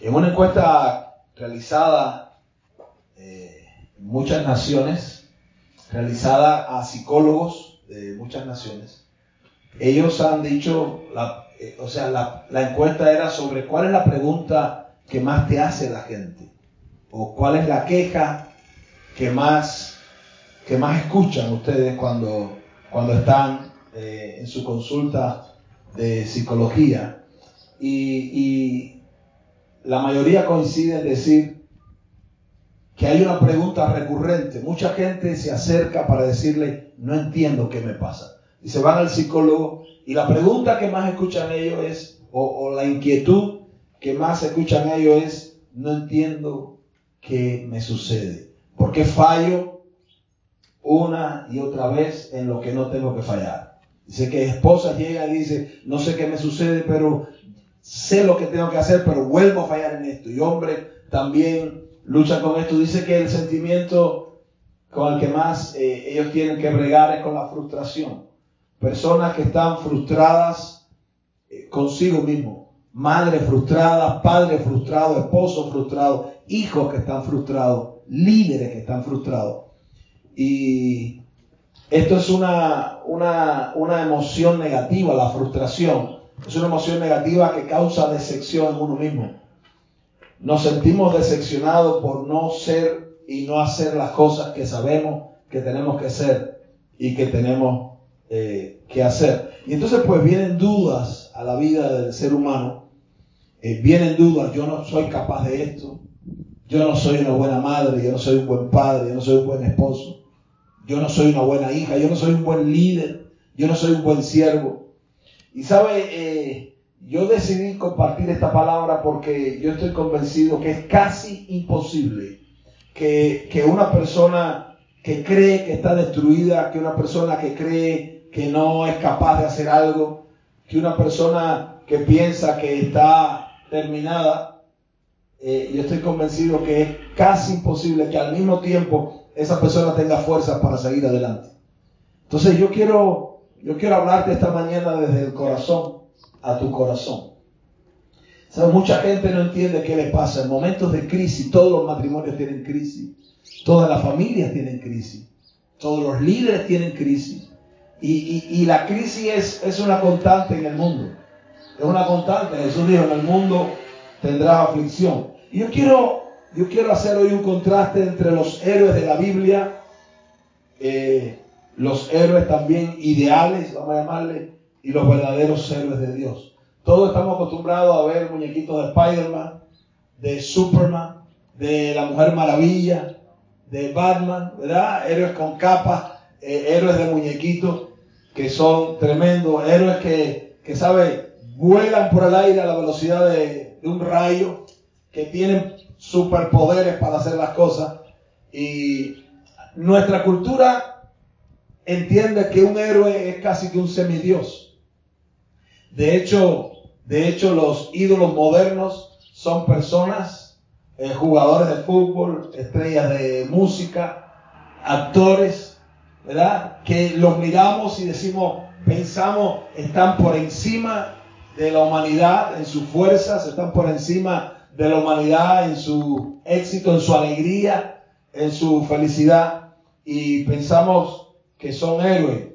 En una encuesta realizada eh, en muchas naciones, realizada a psicólogos de muchas naciones, ellos han dicho, la, eh, o sea, la, encuesta era sobre cuál es la pregunta que más te hace la gente, o cuál es la queja que más, que más escuchan ustedes cuando, cuando están eh, en su consulta de psicología. Y la mayoría coincide en decir que hay una pregunta recurrente. Mucha gente se acerca para decirle, no entiendo qué me pasa. Y se van al psicólogo y la pregunta que más escuchan ellos es, o, la inquietud que más escuchan ellos es, no entiendo qué me sucede. ¿Por qué fallo una y otra vez en lo que no tengo que fallar? Dice que esposa llega y dice, no sé qué me sucede, pero sé lo que tengo que hacer, pero vuelvo a fallar en esto. Y hombre también lucha con esto. Dice que el sentimiento con el que más eh, ellos tienen que bregar es con la frustración. Personas que están frustradas eh, consigo mismo. Madres frustradas, padres frustrados, esposos frustrados, hijos que están frustrados, líderes que están frustrados. Y esto es una, una, una emoción negativa, la frustración. Es una emoción negativa que causa decepción en uno mismo. Nos sentimos decepcionados por no ser y no hacer las cosas que sabemos que tenemos que ser y que tenemos eh, que hacer. Y entonces pues vienen dudas a la vida del ser humano. Eh, vienen dudas, yo no soy capaz de esto. Yo no soy una buena madre, yo no soy un buen padre, yo no soy un buen esposo. Yo no soy una buena hija, yo no soy un buen líder, yo no soy un buen siervo. Y sabe, eh, yo decidí compartir esta palabra porque yo estoy convencido que es casi imposible que, que una persona que cree que está destruida, que una persona que cree que no es capaz de hacer algo, que una persona que piensa que está terminada, eh, yo estoy convencido que es casi imposible que al mismo tiempo esa persona tenga fuerzas para seguir adelante. Entonces yo quiero, yo quiero hablarte esta mañana desde el corazón a tu corazón. ¿Sabes? Mucha gente no entiende qué le pasa. En momentos de crisis, todos los matrimonios tienen crisis, todas las familias tienen crisis, todos los líderes tienen crisis. Y, y, y la crisis es, es una constante en el mundo. Es una constante. Jesús dijo, en el mundo tendrás aflicción. Y yo quiero, yo quiero hacer hoy un contraste entre los héroes de la Biblia, eh, los héroes también ideales, vamos a llamarle, y los verdaderos héroes de Dios. Todos estamos acostumbrados a ver muñequitos de Spider-Man, de Superman, de la Mujer Maravilla, de Batman, ¿verdad? Héroes con capas, eh, héroes de muñequitos que son tremendos, héroes que, que ¿sabe? Vuelan por el aire a la velocidad de, de un rayo, que tienen superpoderes para hacer las cosas. Y nuestra cultura entiende que un héroe es casi que un semidios. De hecho, de hecho los ídolos modernos son personas, eh, jugadores de fútbol, estrellas de música, actores, ¿verdad? Que los miramos y decimos, pensamos, están por encima de la humanidad en sus fuerzas, están por encima de la humanidad en su éxito, en su alegría, en su felicidad y pensamos que son héroes.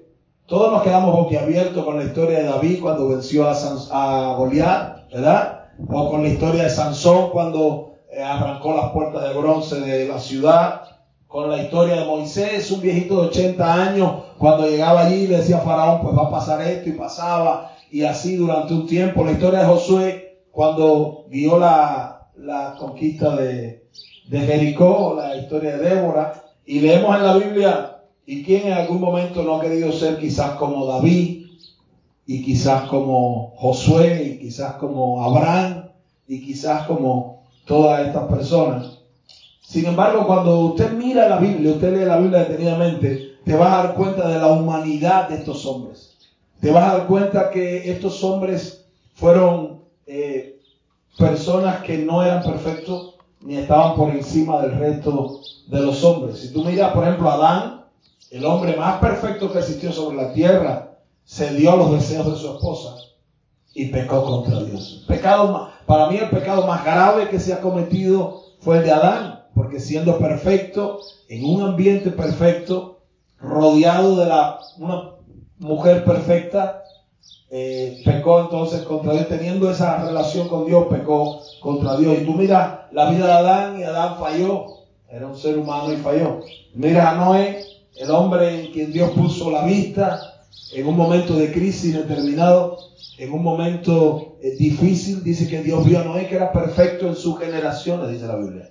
Todos nos quedamos boquiabiertos con la historia de David cuando venció a, San, a Goliat, ¿verdad? O con la historia de Sansón cuando eh, arrancó las puertas de bronce de la ciudad. Con la historia de Moisés, un viejito de 80 años, cuando llegaba allí le decía a Faraón, pues va a pasar esto y pasaba. Y así durante un tiempo. La historia de Josué, cuando vio la, la conquista de, de Jericó, la historia de Débora. Y leemos en la Biblia ¿Y quién en algún momento no ha querido ser quizás como David? Y quizás como Josué, y quizás como Abraham, y quizás como todas estas personas. Sin embargo, cuando usted mira la Biblia, usted lee la Biblia detenidamente, te vas a dar cuenta de la humanidad de estos hombres. Te vas a dar cuenta que estos hombres fueron eh, personas que no eran perfectos ni estaban por encima del resto de los hombres. Si tú miras, por ejemplo, a Adán, el hombre más perfecto que existió sobre la tierra, se dio a los deseos de su esposa y pecó contra Dios. Pecado, Para mí el pecado más grave que se ha cometido fue el de Adán, porque siendo perfecto, en un ambiente perfecto, rodeado de la, una mujer perfecta, eh, pecó entonces contra Dios, teniendo esa relación con Dios, pecó contra Dios. Y tú miras la vida de Adán y Adán falló, era un ser humano y falló. Mira a Noé, el hombre en quien Dios puso la vista, en un momento de crisis determinado, en un momento eh, difícil, dice que Dios vio a Noé que era perfecto en sus generaciones, dice la Biblia.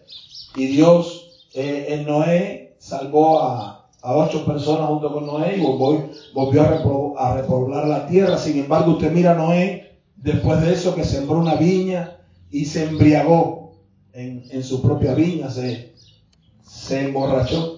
Y Dios eh, en Noé salvó a, ocho personas junto con Noé y volvió, a, repoblar la tierra. Sin embargo, usted mira a Noé después de eso que sembró una viña y se embriagó en, su propia viña, se, se emborrachó.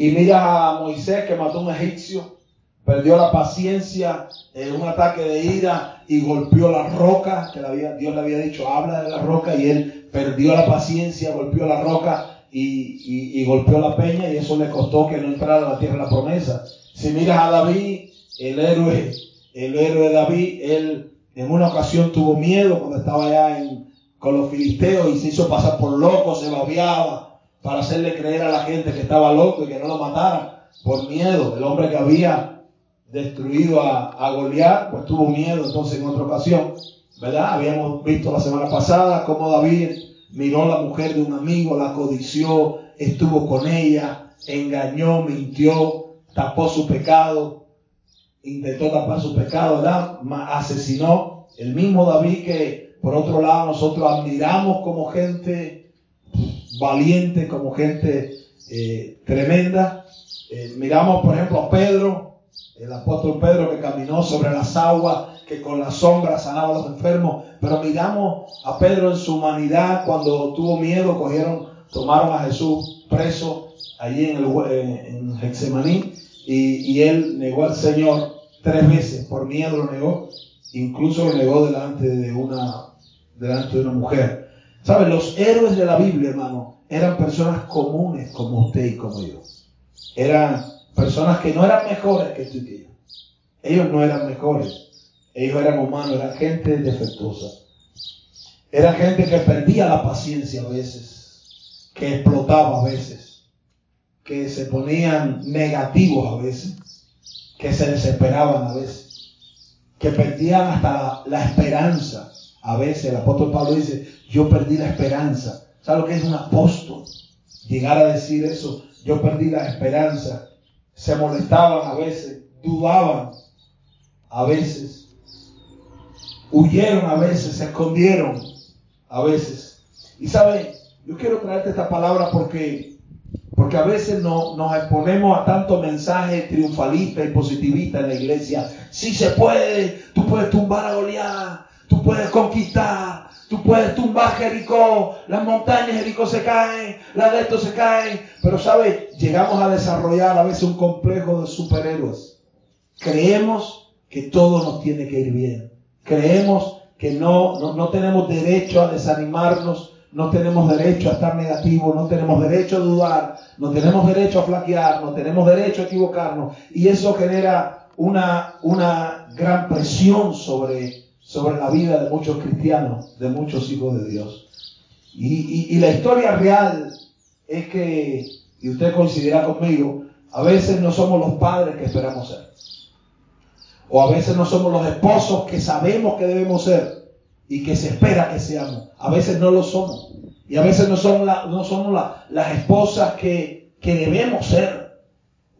Y mira a Moisés que mató a un egipcio perdió la paciencia en un ataque de ira y golpeó la roca, que Dios le había dicho, habla de la roca, y él perdió la paciencia, golpeó la roca y, golpeó la peña, y eso le costó que no entrara a la tierra de la promesa. Si miras a David, el héroe, el héroe David, él en una ocasión tuvo miedo cuando estaba allá con los filisteos y se hizo pasar por loco, se babiaba para hacerle creer a la gente que estaba loco y que no lo mataran por miedo. El hombre que había destruido a, a Goliat, pues tuvo miedo entonces en otra ocasión, ¿verdad? Habíamos visto la semana pasada cómo David miró a la mujer de un amigo, la codició, estuvo con ella, engañó, mintió, tapó su pecado, intentó tapar su pecado, ¿verdad? Asesinó el mismo David que por otro lado nosotros admiramos como gente valiente, como gente eh, tremenda. Eh, miramos por ejemplo a Pedro, el apóstol Pedro que caminó sobre las aguas, que con la sombra sanaba a los enfermos. Pero miramos a Pedro en su humanidad, cuando tuvo miedo, cogieron, tomaron a Jesús preso allí en, el, en Hexemaní y, y él negó al Señor tres veces, por miedo lo negó, incluso lo negó delante de una, delante de una mujer. ¿Saben? Los héroes de la Biblia, hermano, eran personas comunes como usted y como yo. Eran Personas que no eran mejores que tú y yo. Ellos no eran mejores. Ellos eran humanos, eran gente defectuosa. Era gente que perdía la paciencia a veces, que explotaba a veces, que se ponían negativos a veces, que se desesperaban a veces, que perdían hasta la, esperanza. A veces el apóstol Pablo dice, yo perdí la esperanza. ¿Sabes lo que es un apóstol? Llegar a decir eso, yo perdí la esperanza se molestaban a veces, dudaban a veces, huyeron a veces, se escondieron a veces. Y saben, yo quiero traerte esta palabra porque, porque a veces no, nos exponemos a tanto mensaje triunfalista y positivista en la iglesia. Si se puede, tú puedes tumbar a Goliat, tú puedes conquistar, Tú puedes tumbar Jericó, las montañas Jericó se caen, las de se caen. Pero, ¿sabes? Llegamos a desarrollar a veces un complejo de superhéroes. Creemos que todo nos tiene que ir bien. Creemos que no, no, no tenemos derecho a desanimarnos, no tenemos derecho a estar negativos, no tenemos derecho a dudar, no tenemos derecho a flaquear, no tenemos derecho a equivocarnos. Y eso genera una, una gran presión sobre sobre la vida de muchos cristianos, de muchos hijos de Dios. Y, la historia real es que, y usted considera conmigo, a veces no somos los padres que esperamos ser. O a veces no somos los esposos que sabemos que debemos ser y que se espera que seamos. A veces no lo somos. Y a veces no somos, no somos las esposas que, debemos ser.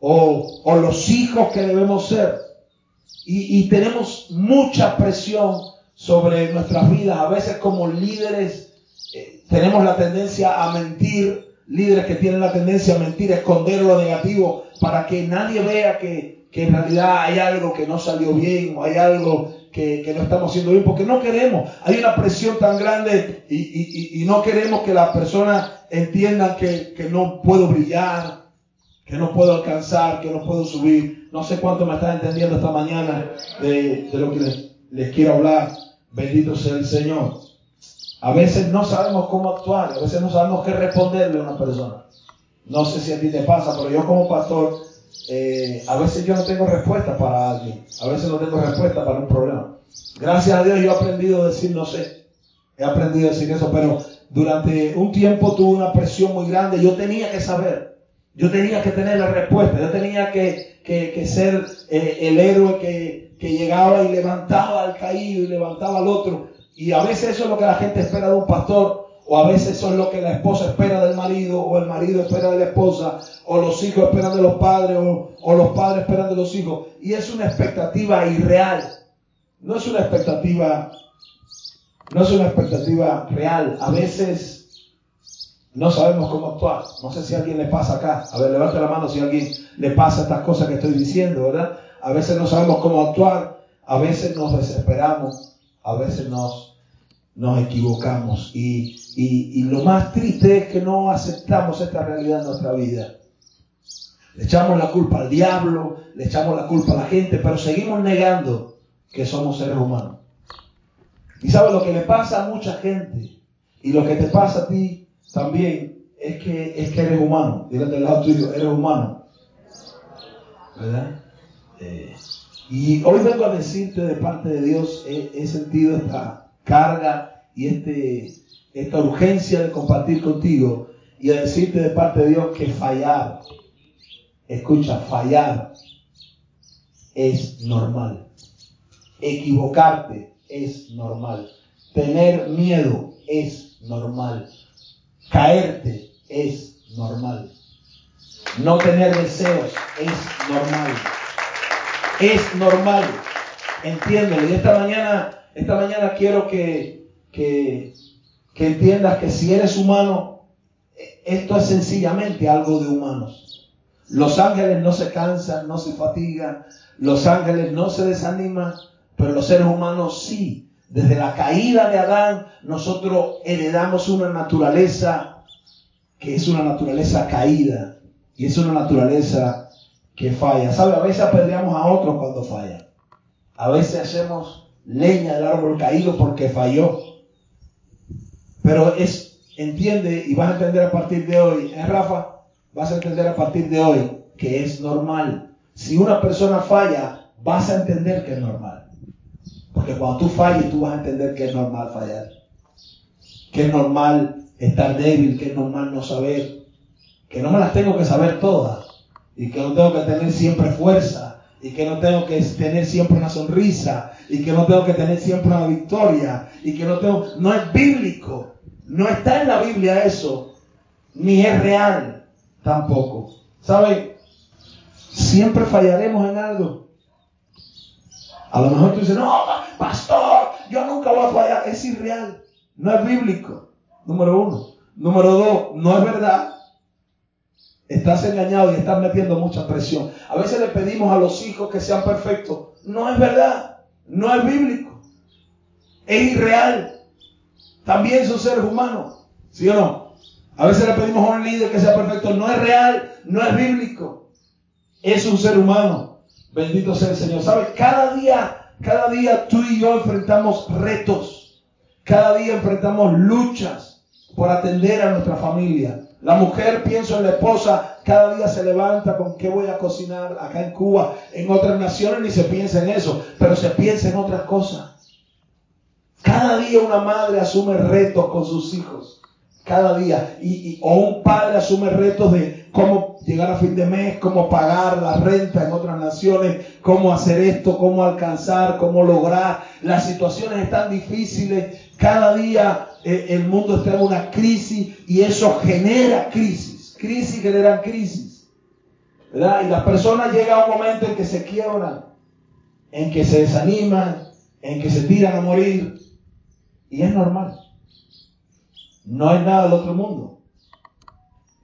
O, o los hijos que debemos ser y, tenemos mucha presión sobre nuestras vidas. A veces como líderes eh, tenemos la tendencia a mentir, líderes que tienen la tendencia a mentir, a esconder lo negativo para que nadie vea que, en realidad hay algo que no salió bien o hay algo que, no estamos haciendo bien, porque no queremos. Hay una presión tan grande y, no queremos que las personas entiendan que, que no puedo brillar, que no puedo alcanzar, que no puedo subir. No sé cuánto me están entendiendo esta mañana de, lo que les, quiero hablar. Bendito sea el Señor. A veces no sabemos cómo actuar, a veces no sabemos qué responderle a una persona. No sé si a ti te pasa, pero yo como pastor, eh, a veces yo no tengo respuesta para alguien, a veces no tengo respuesta para un problema. Gracias a Dios yo he aprendido a decir no sé. He aprendido a decir eso, pero durante un tiempo tuve una presión muy grande. Yo tenía que saber, yo tenía que tener la respuesta, yo tenía que, que, ser eh, el héroe que, que llegaba y levantaba al caído y levantaba al otro. Y a veces eso es lo que la gente espera de un pastor, o a veces eso es lo que la esposa espera del marido, o el marido espera de la esposa, o los hijos esperan de los padres, o, o los padres esperan de los hijos. Y es una expectativa irreal. No es una expectativa no es una expectativa real. A veces no sabemos cómo actuar. No sé si a alguien le pasa acá. A ver, levante la mano si a alguien le pasa estas cosas que estoy diciendo, ¿verdad? A veces no sabemos cómo actuar. A veces nos desesperamos. A veces nos, nos equivocamos. Y, y, y lo más triste es que no aceptamos esta realidad en nuestra vida. Le echamos la culpa al diablo, le echamos la culpa a la gente, pero seguimos negando que somos seres humanos. Y sabes lo que le pasa a mucha gente y lo que te pasa a ti también es que, es que eres humano. Dígate del lado tuyo, eres humano. ¿Verdad? Eh, y hoy vengo a decirte de parte de Dios, he, sentido esta carga y este, esta urgencia de compartir contigo y a decirte de parte de Dios que fallar, escucha, fallar es normal. Equivocarte es normal. Tener miedo es normal. Caerte es normal. No tener deseos es normal. Es normal. Entiéndelo. Y esta mañana, esta mañana quiero que, que, que entiendas que si eres humano, esto es sencillamente algo de humanos. Los ángeles no se cansan, no se fatigan, los ángeles no se desaniman, pero los seres humanos sí. Desde la caída de Adán, nosotros heredamos una naturaleza que es una naturaleza caída y es una naturaleza que falla. ¿Sabe? A veces apedreamos a otros cuando falla. A veces hacemos leña del árbol caído porque falló. Pero es, entiende y vas a entender a partir de hoy, ¿eh, Rafa? Vas a entender a partir de hoy que es normal. Si una persona falla, vas a entender que es normal. Porque cuando tú falles, tú vas a entender que es normal fallar. Que es normal estar débil, que es normal no saber. Que no me las tengo que saber todas. Y que no tengo que tener siempre fuerza. Y que no tengo que tener siempre una sonrisa. Y que no tengo que tener siempre una victoria. Y que no tengo... No es bíblico. No está en la Biblia eso. Ni es real tampoco. ¿Sabe? Siempre fallaremos en algo. A lo mejor tú dices, no, pastor, yo nunca voy a fallar. Es irreal, no es bíblico. Número uno. Número dos, no es verdad. Estás engañado y estás metiendo mucha presión. A veces le pedimos a los hijos que sean perfectos. No es verdad, no es bíblico. Es irreal. También son seres humanos. ¿Sí o no? A veces le pedimos a un líder que sea perfecto. No es real, no es bíblico. Es un ser humano. Bendito sea el Señor. ¿Sabes? Cada día, cada día tú y yo enfrentamos retos. Cada día enfrentamos luchas por atender a nuestra familia. La mujer, pienso en la esposa, cada día se levanta con qué voy a cocinar acá en Cuba. En otras naciones ni se piensa en eso, pero se piensa en otras cosas. Cada día una madre asume retos con sus hijos. Cada día. Y, o un padre asume retos de cómo llegar a fin de mes, cómo pagar la renta en otras naciones, cómo hacer esto, cómo alcanzar, cómo lograr. Las situaciones están difíciles. Cada día eh, el mundo está en una crisis y eso genera crisis. Crisis generan crisis. ¿verdad? Y las personas llegan a un momento en que se quiebran, en que se desaniman, en que se tiran a morir. Y es normal. No hay nada del otro mundo.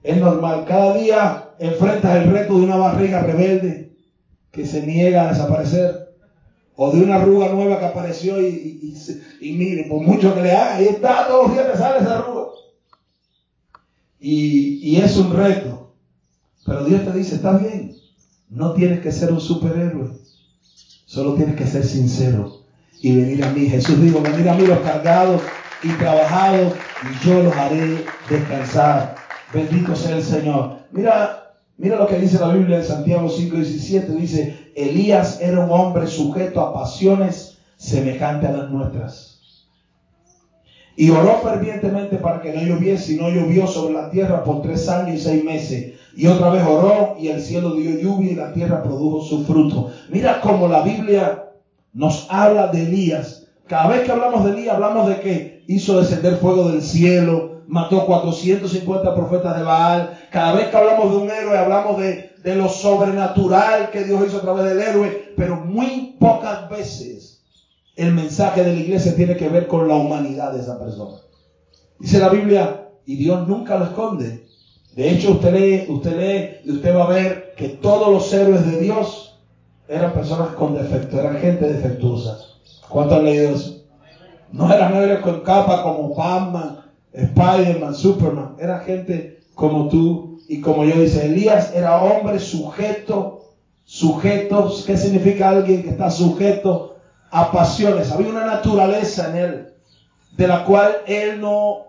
Es normal. Cada día enfrentas el reto de una barriga rebelde que se niega a desaparecer. O de una arruga nueva que apareció y, mire, por mucho que le haga, ahí está, todos los días te sale esa arruga. Y, y es un reto. Pero Dios te dice, está bien, no tienes que ser un superhéroe. Solo tienes que ser sincero y venir a mí. Jesús dijo, venir a mí los cargados y trabajados y yo los haré descansar. Bendito sea el Señor. Mira, mira lo que dice la Biblia de Santiago 5:17. Dice, Elías era un hombre sujeto a pasiones semejantes a las nuestras. Y oró fervientemente para que no lloviese y no llovió sobre la tierra por tres años y seis meses. Y otra vez oró y el cielo dio lluvia y la tierra produjo su fruto. Mira cómo la Biblia nos habla de Elías. Cada vez que hablamos de Elías hablamos de que hizo descender fuego del cielo, mató 450 profetas de Baal. Cada vez que hablamos de un héroe hablamos de, lo sobrenatural que Dios hizo a través del héroe. Pero muy pocas veces el mensaje de la iglesia tiene que ver con la humanidad de esa persona. Dice la Biblia, y Dios nunca lo esconde. De hecho, usted lee, usted lee y usted va a ver que todos los héroes de Dios eran personas con defectos, eran gente defectuosa. ¿Cuántos han leído eso? No eran héroes con capa como Batman, Spider-Man, Superman. Era gente como tú y como yo. Dice, Elías era hombre sujeto, sujetos. ¿Qué significa alguien que está sujeto a pasiones, había una naturaleza en él de la cual él no,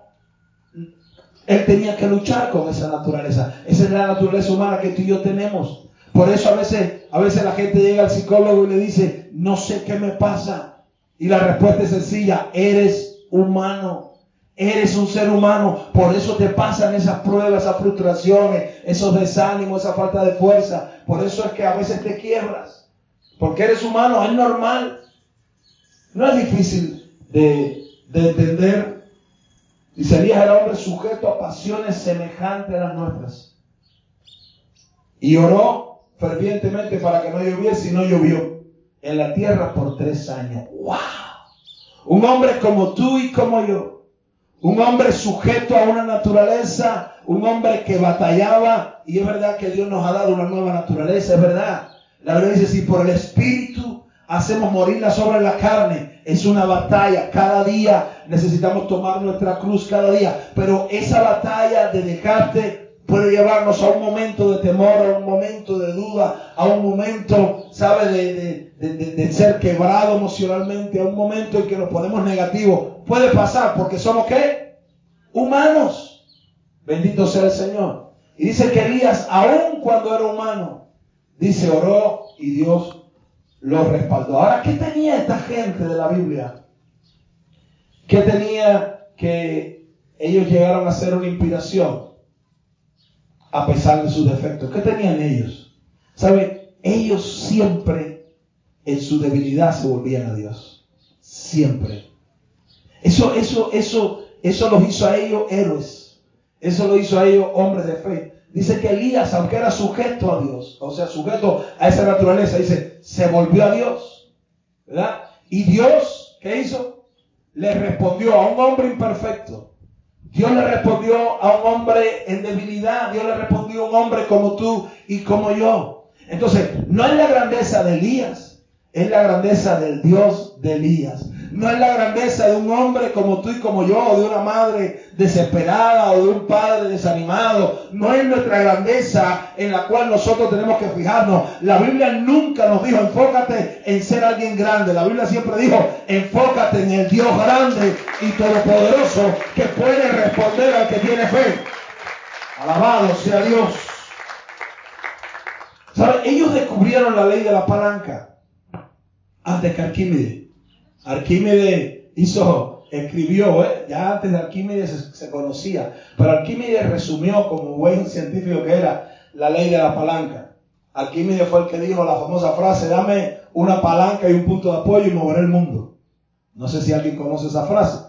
él tenía que luchar con esa naturaleza. Esa es la naturaleza humana que tú y yo tenemos. Por eso a veces, a veces la gente llega al psicólogo y le dice, no sé qué me pasa. Y la respuesta es sencilla, eres humano. Eres un ser humano, por eso te pasan esas pruebas, esas frustraciones, esos desánimos, esa falta de fuerza. Por eso es que a veces te quiebras. Porque eres humano, es normal. No es difícil de, entender. Dice Elías era hombre sujeto a pasiones semejantes a las nuestras. Y oró fervientemente para que no lloviese y no llovió en la tierra por tres años. ¡Wow! Un hombre como tú y como yo. Un hombre sujeto a una naturaleza. Un hombre que batallaba. Y es verdad que Dios nos ha dado una nueva naturaleza. Es verdad. La Biblia dice, si por el Espíritu hacemos morirla sobre la carne. Es una batalla. Cada día necesitamos tomar nuestra cruz cada día. Pero esa batalla de dejarte puede llevarnos a un momento de temor, a un momento de duda, a un momento, ¿sabe?, de, de, ser quebrado emocionalmente, a un momento en que nos ponemos negativos. Puede pasar porque somos qué? Humanos. Bendito sea el Señor. Y dice que Elías, aun cuando era humano, dice, oró y Dios lo respaldó. Ahora, ¿qué tenía esta gente de la Biblia? ¿Qué tenía que ellos llegaron a ser una inspiración a pesar de sus defectos? ¿Qué tenían ellos? ¿Sabe? Ellos siempre en su debilidad se volvían a Dios. Siempre. Eso, eso, eso, eso los hizo a ellos héroes. Eso lo hizo a ellos hombres de fe. Dice que Elías, aunque era sujeto a Dios, o sea, sujeto a esa naturaleza, dice, se volvió a Dios. ¿Verdad? Y Dios, ¿qué hizo? Le respondió a un hombre imperfecto. Dios le respondió a un hombre en debilidad. Dios le respondió a un hombre como tú y como yo. Entonces, no es la grandeza de Elías, es la grandeza del Dios de Elías. No es la grandeza de un hombre como tú y como yo, o de una madre desesperada, o de un padre desanimado. No es nuestra grandeza en la cual nosotros tenemos que fijarnos. La Biblia nunca nos dijo, enfócate en ser alguien grande. La Biblia siempre dijo, enfócate en el Dios grande y todopoderoso que puede responder al que tiene fe. Alabado sea Dios. Ellos descubrieron la ley de la palanca antes que Arquímedes. Arquímedes hizo, escribió, ¿eh? ya antes de Arquímedes se, conocía, pero Arquímedes resumió como buen científico que era la ley de la palanca. Arquímedes fue el que dijo la famosa frase, dame una palanca y un punto de apoyo y moveré el mundo. No sé si alguien conoce esa frase,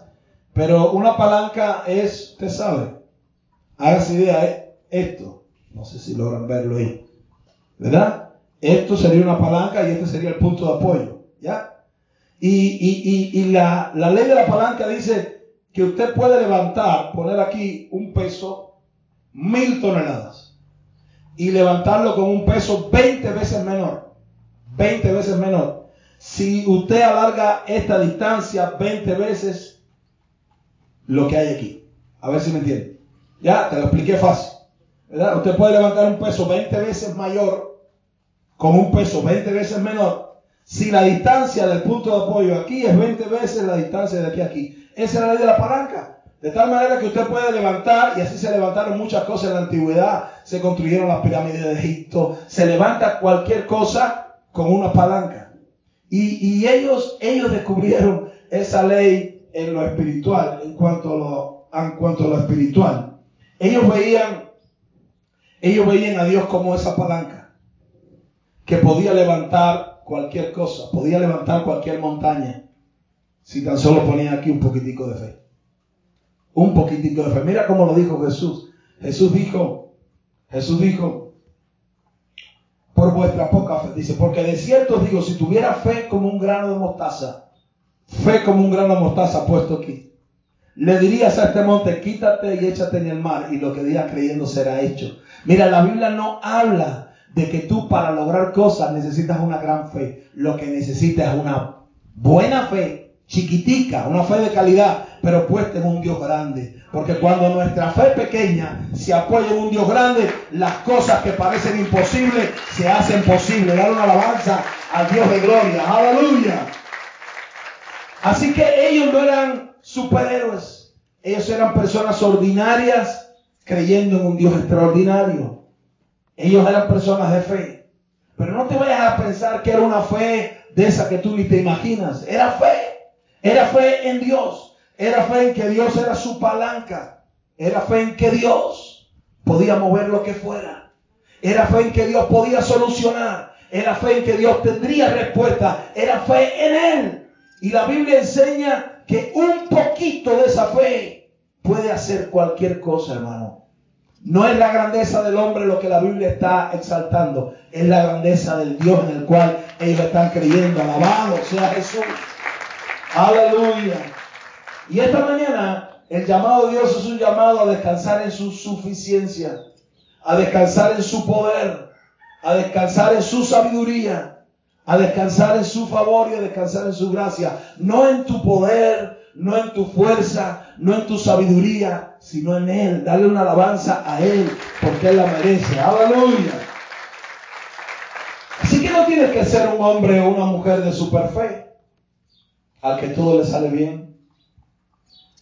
pero una palanca es, usted sabe, hágase idea, ¿eh? esto, no sé si logran verlo ahí, ¿verdad? Esto sería una palanca y este sería el punto de apoyo, ¿ya? Y, la, ley de la palanca dice que usted puede levantar, poner aquí un peso, mil toneladas, y levantarlo con un peso 20 veces menor. 20 veces menor. Si usted alarga esta distancia 20 veces lo que hay aquí. A ver si me entiende. Ya, te lo expliqué fácil. ¿verdad? Usted puede levantar un peso 20 veces mayor con un peso 20 veces menor si la distancia del punto de apoyo aquí es 20 veces la distancia de aquí a aquí. Esa es la ley de la palanca. De tal manera que usted puede levantar, y así se levantaron muchas cosas en la antigüedad, se construyeron las pirámides de Egipto, se levanta cualquier cosa con una palanca. Y, ellos, ellos descubrieron esa ley en lo espiritual, en cuanto a lo, en cuanto lo espiritual. Ellos veían, ellos veían a Dios como esa palanca que podía levantar cualquier cosa, podía levantar cualquier montaña, si tan solo ponía aquí un poquitico de fe. Un poquitico de fe. Mira cómo lo dijo Jesús. Jesús dijo, Jesús dijo, por vuestra poca fe, dice, porque de cierto os digo, si tuviera fe como un grano de mostaza, fe como un grano de mostaza puesto aquí, le dirías a este monte, quítate y échate en el mar, y lo que digas creyendo será hecho. Mira, la Biblia no habla de que tú para lograr cosas necesitas una gran fe. Lo que necesitas es una buena fe, chiquitica, una fe de calidad, pero puesta en un Dios grande. Porque cuando nuestra fe pequeña se apoya en un Dios grande, las cosas que parecen imposibles se hacen posibles. Dar una alabanza al Dios de gloria. Aleluya. Así que ellos no eran superhéroes. Ellos eran personas ordinarias creyendo en un Dios extraordinario. Ellos eran personas de fe. Pero no te vayas a pensar que era una fe de esa que tú ni te imaginas. Era fe. Era fe en Dios. Era fe en que Dios era su palanca. Era fe en que Dios podía mover lo que fuera. Era fe en que Dios podía solucionar. Era fe en que Dios tendría respuesta. Era fe en Él. Y la Biblia enseña que un poquito de esa fe puede hacer cualquier cosa, hermano. No es la grandeza del hombre lo que la Biblia está exaltando, es la grandeza del Dios en el cual ellos están creyendo. Alabado sea Jesús. Aleluya. Y esta mañana el llamado de Dios es un llamado a descansar en su suficiencia, a descansar en su poder, a descansar en su sabiduría, a descansar en su favor y a descansar en su gracia. No en tu poder, no en tu fuerza, no en tu sabiduría, sino en Él. Dale una alabanza a Él porque Él la merece. Aleluya. Así que no tienes que ser un hombre o una mujer de super fe al que todo le sale bien.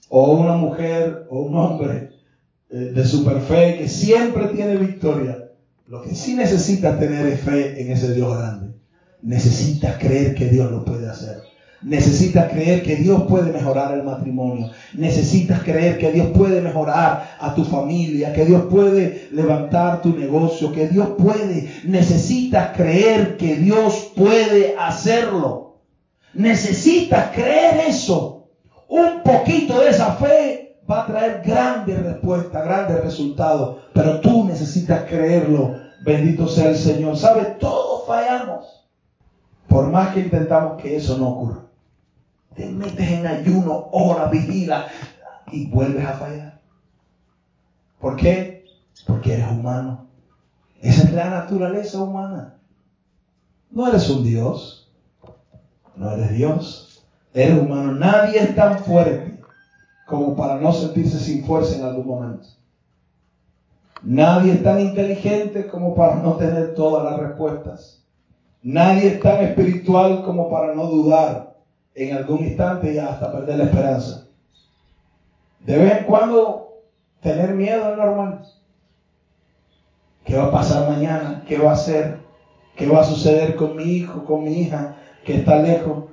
O una mujer o un hombre eh, de super fe que siempre tiene victoria. Lo que sí necesitas tener es fe en ese Dios grande. Necesitas creer que Dios lo puede hacer. Necesitas creer que Dios puede mejorar el matrimonio. Necesitas creer que Dios puede mejorar a tu familia, que Dios puede levantar tu negocio, que Dios puede. Necesitas creer que Dios puede hacerlo. Necesitas creer eso. Un poquito de esa fe va a traer grandes respuestas, grandes resultados. Pero tú necesitas creerlo. Bendito sea el Señor. ¿Sabes? Todos fallamos. Por más que intentamos que eso no ocurra. Te metes en ayuno, hora, vigila y vuelves a fallar. ¿Por qué? Porque eres humano. Esa es la naturaleza humana. No eres un Dios. No eres Dios. Eres humano. Nadie es tan fuerte como para no sentirse sin fuerza en algún momento. Nadie es tan inteligente como para no tener todas las respuestas. Nadie es tan espiritual como para no dudar en algún instante y hasta perder la esperanza. De vez en cuando tener miedo es normal. ¿Qué va a pasar mañana? ¿Qué va a hacer? ¿Qué va a suceder con mi hijo, con mi hija que está lejos?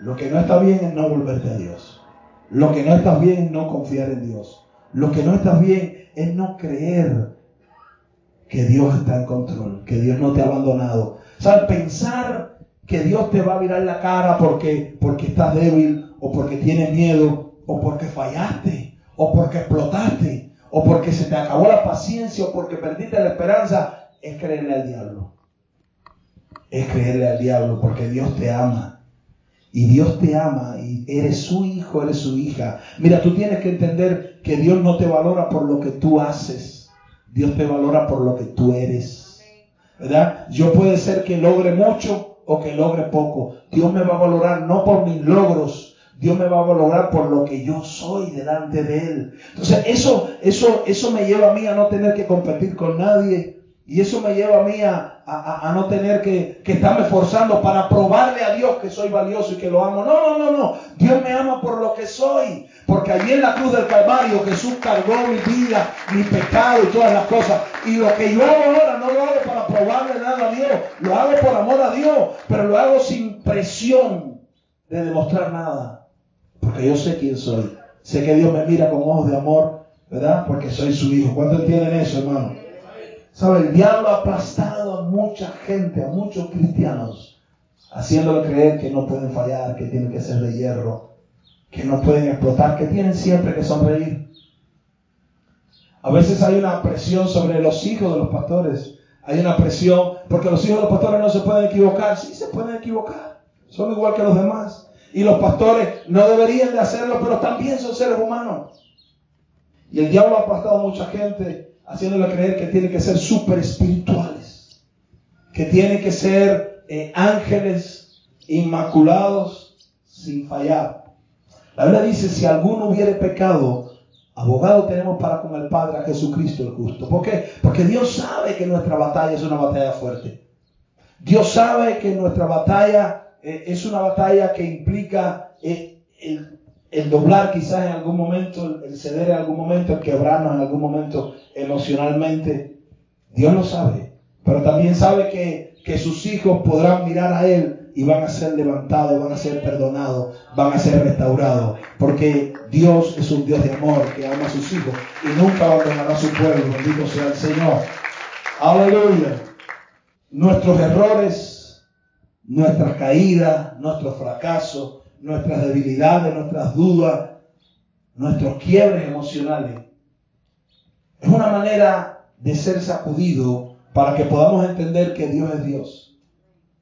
Lo que no está bien es no volverte a Dios. Lo que no está bien es no confiar en Dios. Lo que no está bien es no creer que Dios está en control, que Dios no te ha abandonado. ¿Sabes? Pensar que Dios te va a mirar la cara porque, porque estás débil, o porque tienes miedo, o porque fallaste, o porque explotaste, o porque se te acabó la paciencia, o porque perdiste la esperanza, es creerle al diablo. Es creerle al diablo porque Dios te ama. Y Dios te ama y eres su hijo, eres su hija. Mira, tú tienes que entender que Dios no te valora por lo que tú haces. Dios te valora por lo que tú eres. ¿Verdad? Yo puede ser que logre mucho o que logre poco. Dios me va a valorar no por mis logros. Dios me va a valorar por lo que yo soy delante de Él. Entonces, eso, eso, eso me lleva a mí a no tener que competir con nadie. Y eso me lleva a mí a, no tener que, que estarme forzando para probarle a Dios que soy valioso y que lo amo. No, no, no, no. Dios me ama por lo que soy. Porque allí en la cruz del Calvario Jesús cargó mi vida, mi pecado y todas las cosas. Y lo que yo hago ahora no lo hago para probarle nada a Dios. Lo hago por amor a Dios. Pero lo hago sin presión de demostrar nada. Porque yo sé quién soy. Sé que Dios me mira con ojos de amor, ¿verdad? Porque soy su hijo. ¿Cuántos entienden eso, hermano? ¿Sabe? El diablo ha aplastado a mucha gente, a muchos cristianos, haciéndole creer que no pueden fallar, que tienen que ser de hierro, que no pueden explotar, que tienen siempre que sonreír. A veces hay una presión sobre los hijos de los pastores. Hay una presión, porque los hijos de los pastores no se pueden equivocar. Sí, se pueden equivocar. Son igual que los demás. Y los pastores no deberían de hacerlo, pero también son seres humanos. Y el diablo ha aplastado a mucha gente haciéndole creer que tiene que ser súper espirituales, que tiene que ser eh, ángeles inmaculados sin fallar. La Biblia dice, si alguno hubiere pecado, abogado tenemos para con el Padre a Jesucristo el justo. ¿Por qué? Porque Dios sabe que nuestra batalla es una batalla fuerte. Dios sabe que nuestra batalla eh, es una batalla que implica eh, el, el, doblar quizás en algún momento, el ceder en algún momento, el quebrarnos en algún momento emocionalmente. Dios lo sabe, pero también sabe que, que sus hijos podrán mirar a Él y van a ser levantados, van a ser perdonados, van a ser restaurados, porque Dios es un Dios de amor que ama a sus hijos y nunca abandonará a su pueblo. Bendito sea el Señor. Aleluya. Nuestros errores nuestras caídas, nuestros fracasos, nuestras debilidades, nuestras dudas, nuestros quiebres emocionales. Es una manera de ser sacudido para que podamos entender que Dios es Dios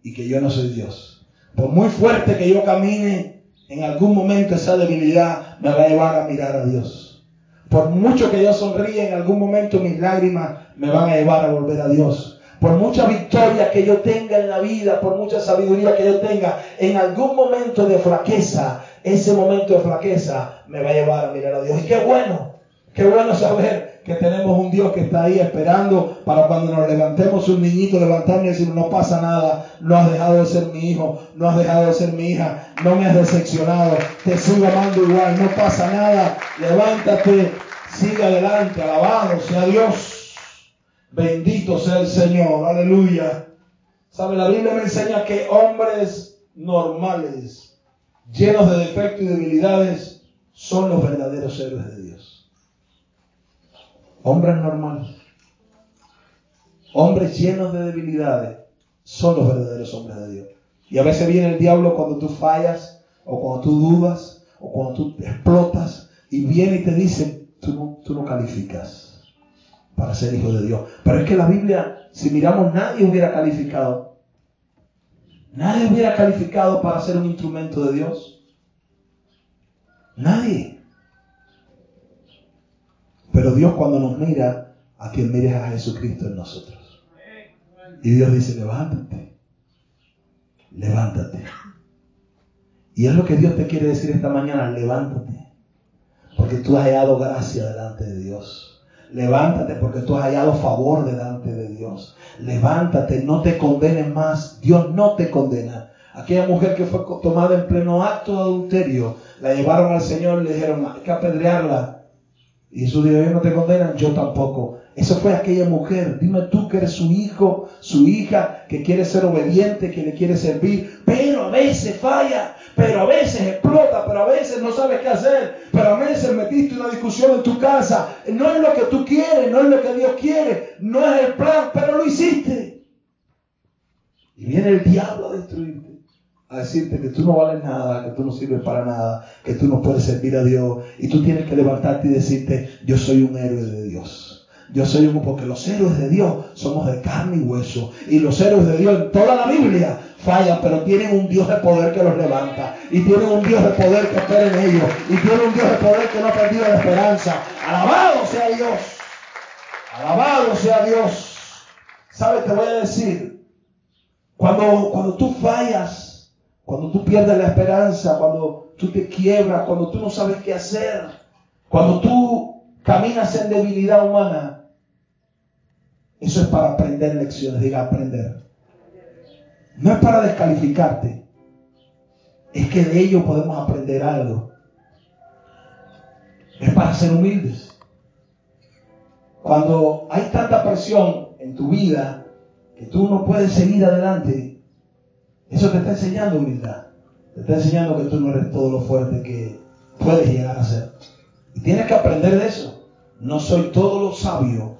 y que yo no soy Dios. Por muy fuerte que yo camine, en algún momento esa debilidad me va a llevar a mirar a Dios. Por mucho que yo sonríe, en algún momento mis lágrimas me van a llevar a volver a Dios por mucha victoria que yo tenga en la vida, por mucha sabiduría que yo tenga, en algún momento de flaqueza, ese momento de flaqueza me va a llevar a mirar a Dios. Y qué bueno, qué bueno saber que tenemos un Dios que está ahí esperando para cuando nos levantemos un niñito, levantarme y decir, no pasa nada, no has dejado de ser mi hijo, no has dejado de ser mi hija, no me has decepcionado, te sigo amando igual, no pasa nada, levántate, sigue adelante, alabado sea Dios. Bendito sea el Señor, aleluya. ¿Sabe? La Biblia me enseña que hombres normales, llenos de defectos y debilidades, son los verdaderos héroes de Dios. Hombres normales, hombres llenos de debilidades, son los verdaderos hombres de Dios. Y a veces viene el diablo cuando tú fallas, o cuando tú dudas, o cuando tú explotas, y viene y te dice, tú no, tú no calificas para ser hijo de Dios. Pero es que la Biblia, si miramos, nadie hubiera calificado. Nadie hubiera calificado para ser un instrumento de Dios. Nadie. Pero Dios cuando nos mira, a quien mire a Jesucristo en nosotros. Y Dios dice, levántate. Levántate. Y es lo que Dios te quiere decir esta mañana, levántate. Porque tú has hallado gracia delante de Dios. Levántate porque tú has hallado favor delante de Dios. Levántate, no te condenes más. Dios no te condena. Aquella mujer que fue tomada en pleno acto de adulterio, la llevaron al Señor y le dijeron, hay que apedrearla. Y Jesús dijo, ellos no te condenan, yo tampoco. Eso fue aquella mujer. Dime tú que eres su hijo, su hija, que quiere ser obediente, que le quiere servir, pero a veces falla, pero a veces explota, pero a veces no sabes qué hacer, pero a veces metiste una discusión en tu casa. No es lo que tú quieres, no es lo que Dios quiere, no es el plan, pero lo hiciste. Y viene el diablo a destruirte a decirte que tú no vales nada, que tú no sirves para nada, que tú no puedes servir a Dios. Y tú tienes que levantarte y decirte, yo soy un héroe de Dios. Yo soy un, porque los héroes de Dios somos de carne y hueso. Y los héroes de Dios en toda la Biblia fallan, pero tienen un Dios de poder que los levanta. Y tienen un Dios de poder que espera en ellos. Y tienen un Dios de poder que no ha perdido la esperanza. Alabado sea Dios. Alabado sea Dios. ¿Sabes? Te voy a decir, cuando, cuando tú fallas, cuando tú pierdes la esperanza, cuando tú te quiebras, cuando tú no sabes qué hacer, cuando tú caminas en debilidad humana, eso es para aprender lecciones, diga aprender. No es para descalificarte, es que de ello podemos aprender algo. Es para ser humildes. Cuando hay tanta presión en tu vida que tú no puedes seguir adelante, eso te está enseñando humildad. Te está enseñando que tú no eres todo lo fuerte que, puedes llegar a ser. Y tienes que aprender de eso. No soy todo lo sabio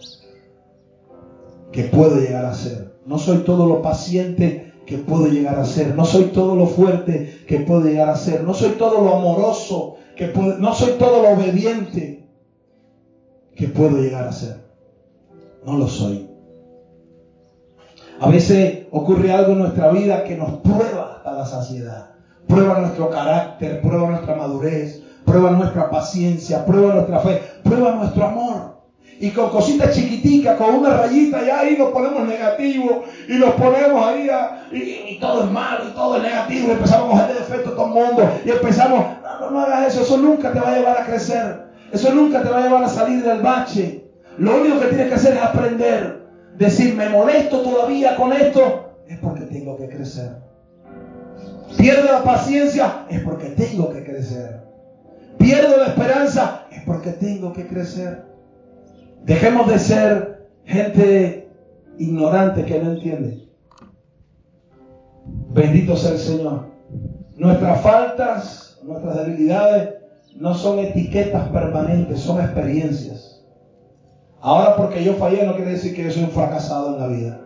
que puedo llegar a ser. No soy todo lo paciente que puedo llegar a ser. No soy todo lo fuerte que puedo llegar a ser. No soy todo lo amoroso que puedo. No soy todo lo obediente que puedo llegar a ser. No lo soy. A veces ocurre algo en nuestra vida que nos prueba hasta la saciedad. Prueba nuestro carácter, prueba nuestra madurez, prueba nuestra paciencia, prueba nuestra fe, prueba nuestro amor. Y con cositas chiquiticas, con una rayita, ya ahí nos ponemos negativos y nos ponemos ahí y, todo es malo y todo es negativo y empezamos a coger defecto a todo el mundo y empezamos, no, no, no hagas eso, eso nunca te va a llevar a crecer, eso nunca te va a llevar a salir del bache. Lo único que tienes que hacer es aprender decir, me molesto todavía con esto, es porque tengo que crecer. Pierdo la paciencia, es porque tengo que crecer. Pierdo la esperanza, es porque tengo que crecer. Dejemos de ser gente ignorante que no entiende. Bendito sea el Señor. Nuestras faltas, nuestras debilidades no son etiquetas permanentes, son experiencias. Ahora porque yo fallé no quiere decir que yo soy un fracasado en la vida.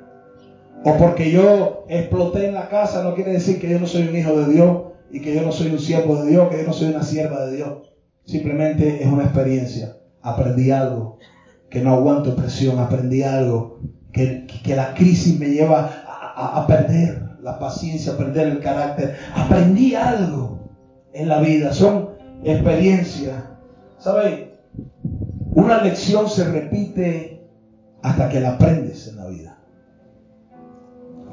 O porque yo exploté en la casa no quiere decir que yo no soy un hijo de Dios y que yo no soy un siervo de Dios, que yo no soy una sierva de Dios. Simplemente es una experiencia. Aprendí algo, que no aguanto presión, aprendí algo, que, la crisis me lleva a, perder la paciencia, a perder el carácter. Aprendí algo en la vida, son experiencias. ¿Sabes? Una lección se repite hasta que la aprendes en la vida.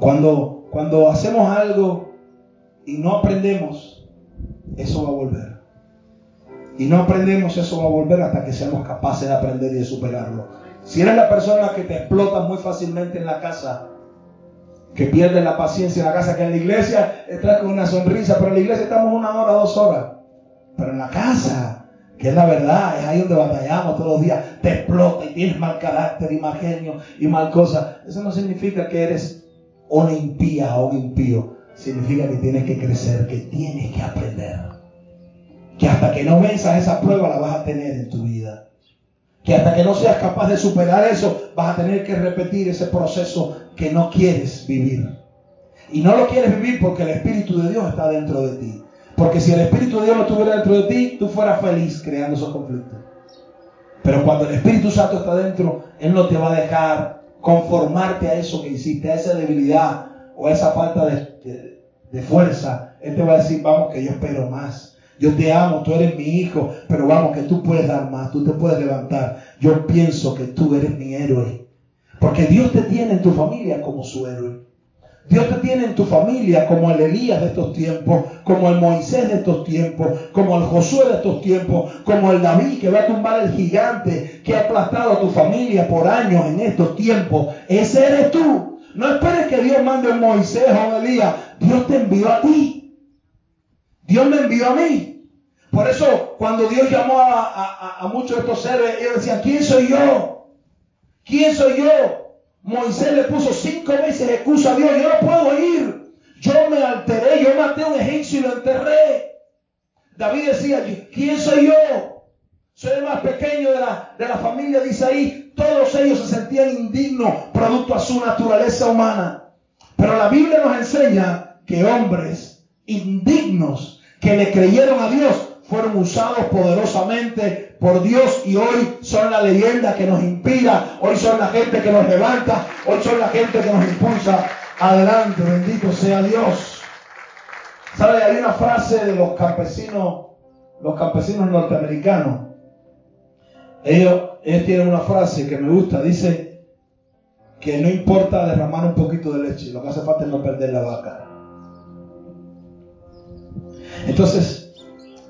Cuando, cuando hacemos algo y no aprendemos, eso va a volver. Y no aprendemos, eso va a volver hasta que seamos capaces de aprender y de superarlo. Si eres la persona que te explota muy fácilmente en la casa, que pierde la paciencia en la casa, que en la iglesia estás con una sonrisa, pero en la iglesia estamos una hora, dos horas. Pero en la casa que es la verdad, es ahí donde batallamos todos los días, te explota y tienes mal carácter y mal genio y mal cosa. Eso no significa que eres una impía o un impío, significa que tienes que crecer, que tienes que aprender. Que hasta que no venzas esa prueba la vas a tener en tu vida. Que hasta que no seas capaz de superar eso, vas a tener que repetir ese proceso que no quieres vivir. Y no lo quieres vivir porque el Espíritu de Dios está dentro de ti. Porque si el Espíritu de Dios no estuviera dentro de ti, tú fueras feliz creando esos conflictos. Pero cuando el Espíritu Santo está dentro, Él no te va a dejar conformarte a eso que hiciste, a esa debilidad o a esa falta de, de fuerza. Él te va a decir, vamos, que yo espero más. Yo te amo, tú eres mi hijo, pero vamos, que tú puedes dar más, tú te puedes levantar. Yo pienso que tú eres mi héroe. Porque Dios te tiene en tu familia como su héroe. Dios te tiene en tu familia como el Elías de estos tiempos, como el Moisés de estos tiempos, como el Josué de estos tiempos, como el David que va a tumbar el gigante que ha aplastado a tu familia por años en estos tiempos. Ese eres tú. No esperes que Dios mande a Moisés o un Elías. Dios te envió a ti. Dios me envió a mí. Por eso, cuando Dios llamó a, muchos de estos seres, ellos decían, ¿quién soy yo? ¿Quién soy yo? Moisés le puso cinco veces excusa a Dios, yo no puedo ir. Yo me alteré, yo maté a un egipcio y lo enterré. David decía, ¿quién soy yo? Soy el más pequeño de la, de la familia de Isaí. Todos ellos se sentían indignos producto a su naturaleza humana. Pero la Biblia nos enseña que hombres indignos que le creyeron a Dios fueron usados poderosamente por Dios y hoy son la leyenda que nos inspira, hoy son la gente que nos levanta, hoy son la gente que nos impulsa adelante, bendito sea Dios. ¿Sabe? Hay una frase de los campesinos, los campesinos norteamericanos. Ellos, ellos tienen una frase que me gusta, dice que no importa derramar un poquito de leche, lo que hace falta es no perder la vaca. Entonces,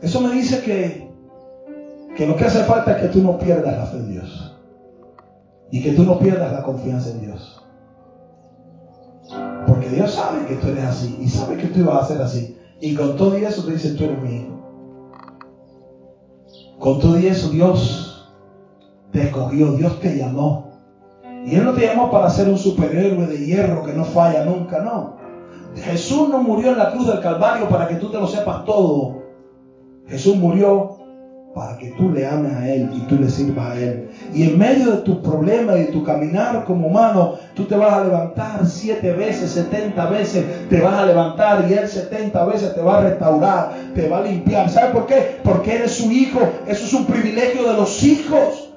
eso me dice que, lo que hace falta es que tú no pierdas la fe en Dios. Y que tú no pierdas la confianza en Dios. Porque Dios sabe que tú eres así y sabe que tú ibas a ser así. Y con todo eso te dice, tú eres mi hijo. Con todo eso Dios te escogió, Dios te llamó. Y Él no te llamó para ser un superhéroe de hierro que no falla nunca, no. Jesús no murió en la cruz del Calvario para que tú te lo sepas todo. Jesús murió para que tú le ames a Él y tú le sirvas a Él. Y en medio de tus problemas y de tu caminar como humano, tú te vas a levantar siete veces, setenta veces, te vas a levantar y Él setenta veces te va a restaurar, te va a limpiar. ¿Sabes por qué? Porque eres su hijo. Eso es un privilegio de los hijos.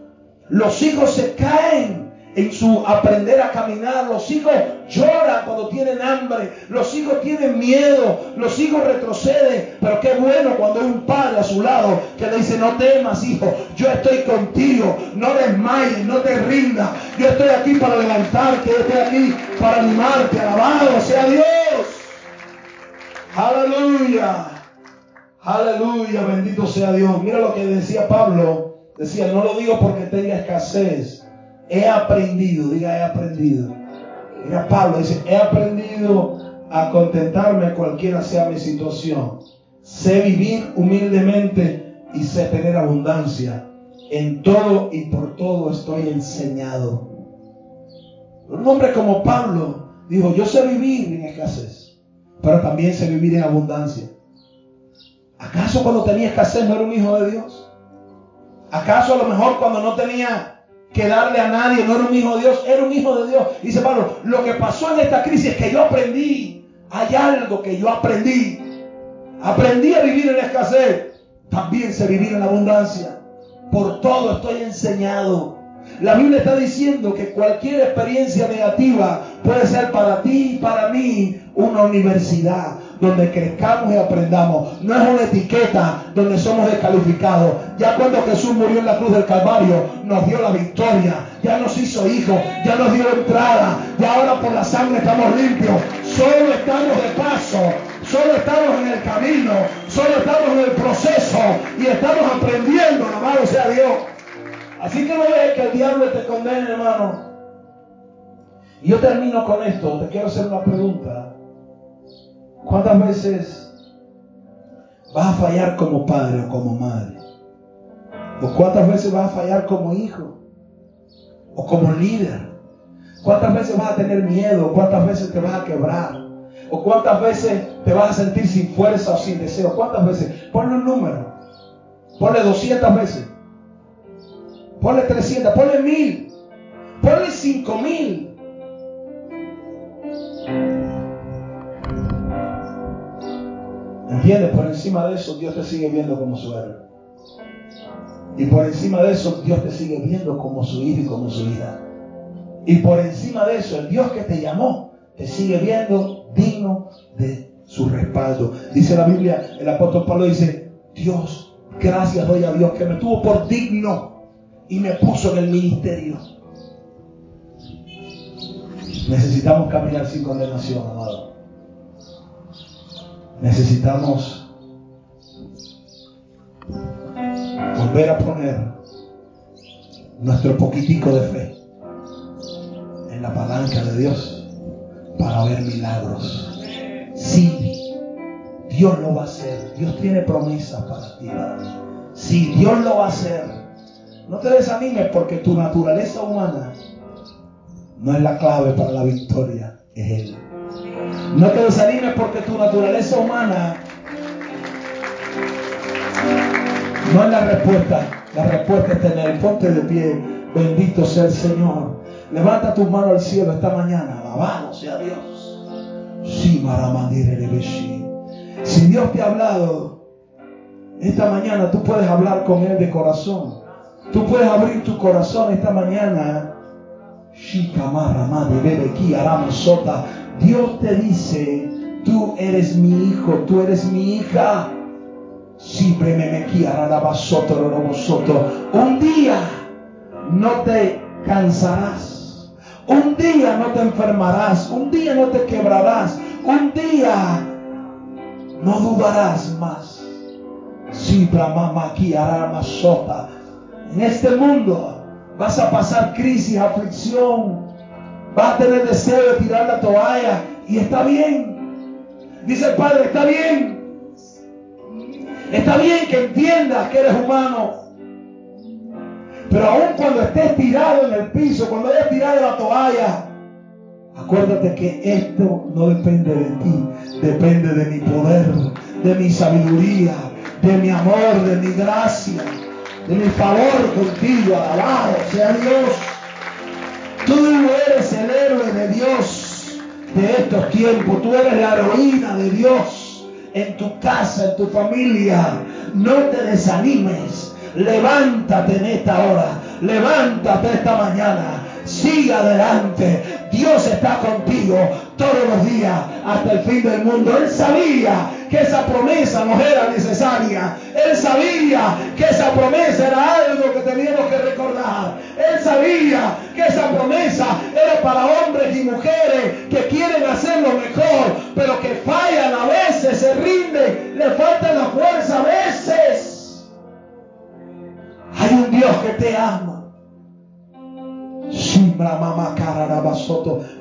Los hijos se caen en su aprender a caminar. Los hijos lloran cuando tienen hambre. Los hijos tienen miedo. Los hijos retroceden. Pero qué bueno cuando hay un padre a su lado que le dice, no temas, hijo. Yo estoy contigo. No desmayes, no te rindas. Yo estoy aquí para levantarte. Yo estoy aquí para animarte. Alabado sea Dios. Aleluya. Aleluya. Bendito sea Dios. Mira lo que decía Pablo. Decía, no lo digo porque tenga escasez he aprendido, diga he aprendido. Mira Pablo, dice, he aprendido a contentarme cualquiera sea mi situación. Sé vivir humildemente y sé tener abundancia. En todo y por todo estoy enseñado. Un hombre como Pablo dijo, yo sé vivir en escasez, pero también sé vivir en abundancia. ¿Acaso cuando tenía escasez no era un hijo de Dios? ¿Acaso a lo mejor cuando no tenía que darle a nadie, no era un hijo de Dios, era un hijo de Dios. Dice Pablo, lo que pasó en esta crisis es que yo aprendí, hay algo que yo aprendí. Aprendí a vivir en la escasez, también sé vivir en la abundancia. Por todo estoy enseñado. La Biblia está diciendo que cualquier experiencia negativa puede ser para ti y para mí una universidad donde crezcamos y aprendamos. No es una etiqueta donde somos descalificados. Ya cuando Jesús murió en la cruz del Calvario, nos dio la victoria. Ya nos hizo hijos, ya nos dio entrada. Ya ahora por la sangre estamos limpios. Solo estamos de paso. Solo estamos en el camino. Solo estamos en el proceso. Y estamos aprendiendo. Amado sea Dios. Así que no dejes que el diablo te condene, hermano. Y yo termino con esto. Te quiero hacer una pregunta. ¿Cuántas veces vas a fallar como padre o como madre? ¿O cuántas veces vas a fallar como hijo? ¿O como líder? ¿Cuántas veces vas a tener miedo? ¿Cuántas veces te vas a quebrar? ¿O cuántas veces te vas a sentir sin fuerza o sin deseo? ¿Cuántas veces? Ponle un número. Ponle 200 veces. Ponle 300. Ponle 1000. Ponle 5000. ¿Entiendes? Por encima de eso Dios te sigue viendo como su héroe. Y por encima de eso Dios te sigue viendo como su hijo y como su hija. Y por encima de eso el Dios que te llamó te sigue viendo digno de su respaldo. Dice la Biblia, el apóstol Pablo dice, Dios, gracias doy a Dios que me tuvo por digno y me puso en el ministerio. Necesitamos caminar sin condenación, amado. Necesitamos volver a poner nuestro poquitico de fe en la palanca de Dios para ver milagros. Sí, Dios lo va a hacer. Dios tiene promesas para ti. Sí, Dios lo va a hacer. No te desanimes porque tu naturaleza humana no es la clave para la victoria, es Él. No te desanimes porque tu naturaleza humana no es la respuesta. La respuesta está en el ponte de pie. Bendito sea el Señor. Levanta tus manos al cielo esta mañana. Alabado sea Dios. Si Dios te ha hablado esta mañana, tú puedes hablar con Él de corazón. Tú puedes abrir tu corazón esta mañana. Sota Dios te dice, tú eres mi hijo, tú eres mi hija. Siempre Un día no te cansarás. Un día no te enfermarás. Un día no te quebrarás. Un día no dudarás más. En este mundo vas a pasar crisis, aflicción, Vas a tener deseo de tirar la toalla y está bien. Dice el Padre, está bien. Está bien que entiendas que eres humano. Pero aun cuando estés tirado en el piso, cuando hayas tirado la toalla, acuérdate que esto no depende de ti, depende de mi poder, de mi sabiduría, de mi amor, de mi gracia, de mi favor contigo. Alabado sea Dios. Tú eres el héroe de Dios de estos tiempos. Tú eres la heroína de Dios en tu casa, en tu familia. No te desanimes. Levántate en esta hora. Levántate esta mañana. Sigue adelante. Dios está contigo todos los días hasta el fin del mundo. Él sabía que esa promesa no era necesaria. Él sabía que esa promesa era algo que teníamos que recordar. Él sabía que esa promesa era para hombres y mujeres que quieren hacerlo mejor, pero que fallan a veces, se rinden, le falta la fuerza a veces. Hay un Dios que te ama.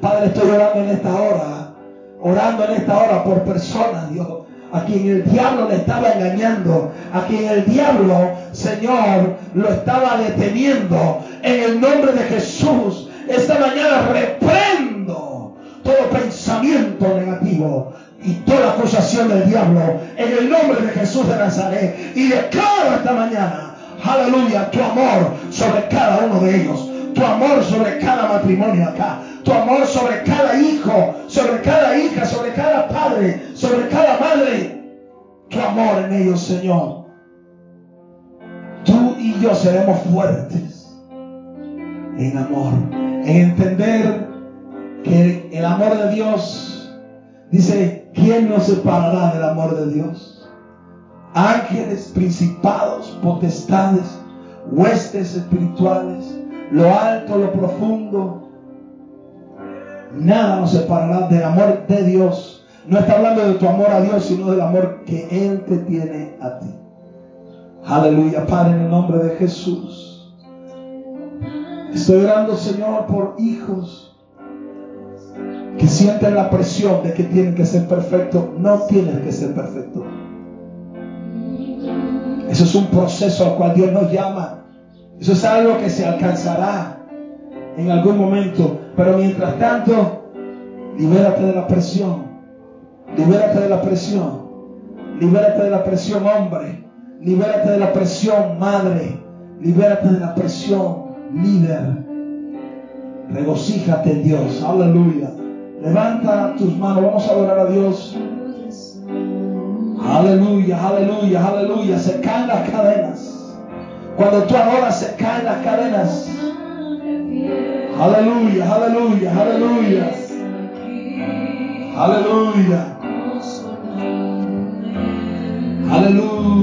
Padre, estoy orando en esta hora, orando en esta hora por personas, Dios, a quien el diablo le estaba engañando, a quien el diablo, Señor, lo estaba deteniendo. En el nombre de Jesús, esta mañana reprendo todo pensamiento negativo y toda acusación del diablo en el nombre de Jesús de Nazaret. Y declaro esta mañana, aleluya, tu amor sobre cada uno de ellos tu amor sobre cada matrimonio acá, tu amor sobre cada hijo, sobre cada hija, sobre cada padre, sobre cada madre, tu amor en ellos, Señor. Tú y yo seremos fuertes en amor, en entender que el amor de Dios, dice, ¿quién nos separará del amor de Dios? Ángeles, principados, potestades, huestes espirituales lo alto, lo profundo. Nada nos separará del amor de Dios. No está hablando de tu amor a Dios, sino del amor que Él te tiene a ti. Aleluya, Padre, en el nombre de Jesús. Estoy orando, Señor, por hijos que sienten la presión de que tienen que ser perfectos. No tienes que ser perfecto. Eso es un proceso al cual Dios nos llama. Eso es algo que se alcanzará en algún momento. Pero mientras tanto, libérate de la presión. Libérate de la presión. Libérate de la presión, hombre. Libérate de la presión, madre. Libérate de la presión, líder. Regocíjate en Dios. Aleluya. Levanta tus manos. Vamos a adorar a Dios. Aleluya, aleluya, aleluya. Se las cadenas. Cuando tú adoras se caen las cadenas. Aleluya, aleluya, aleluya. Aleluya. Aleluya.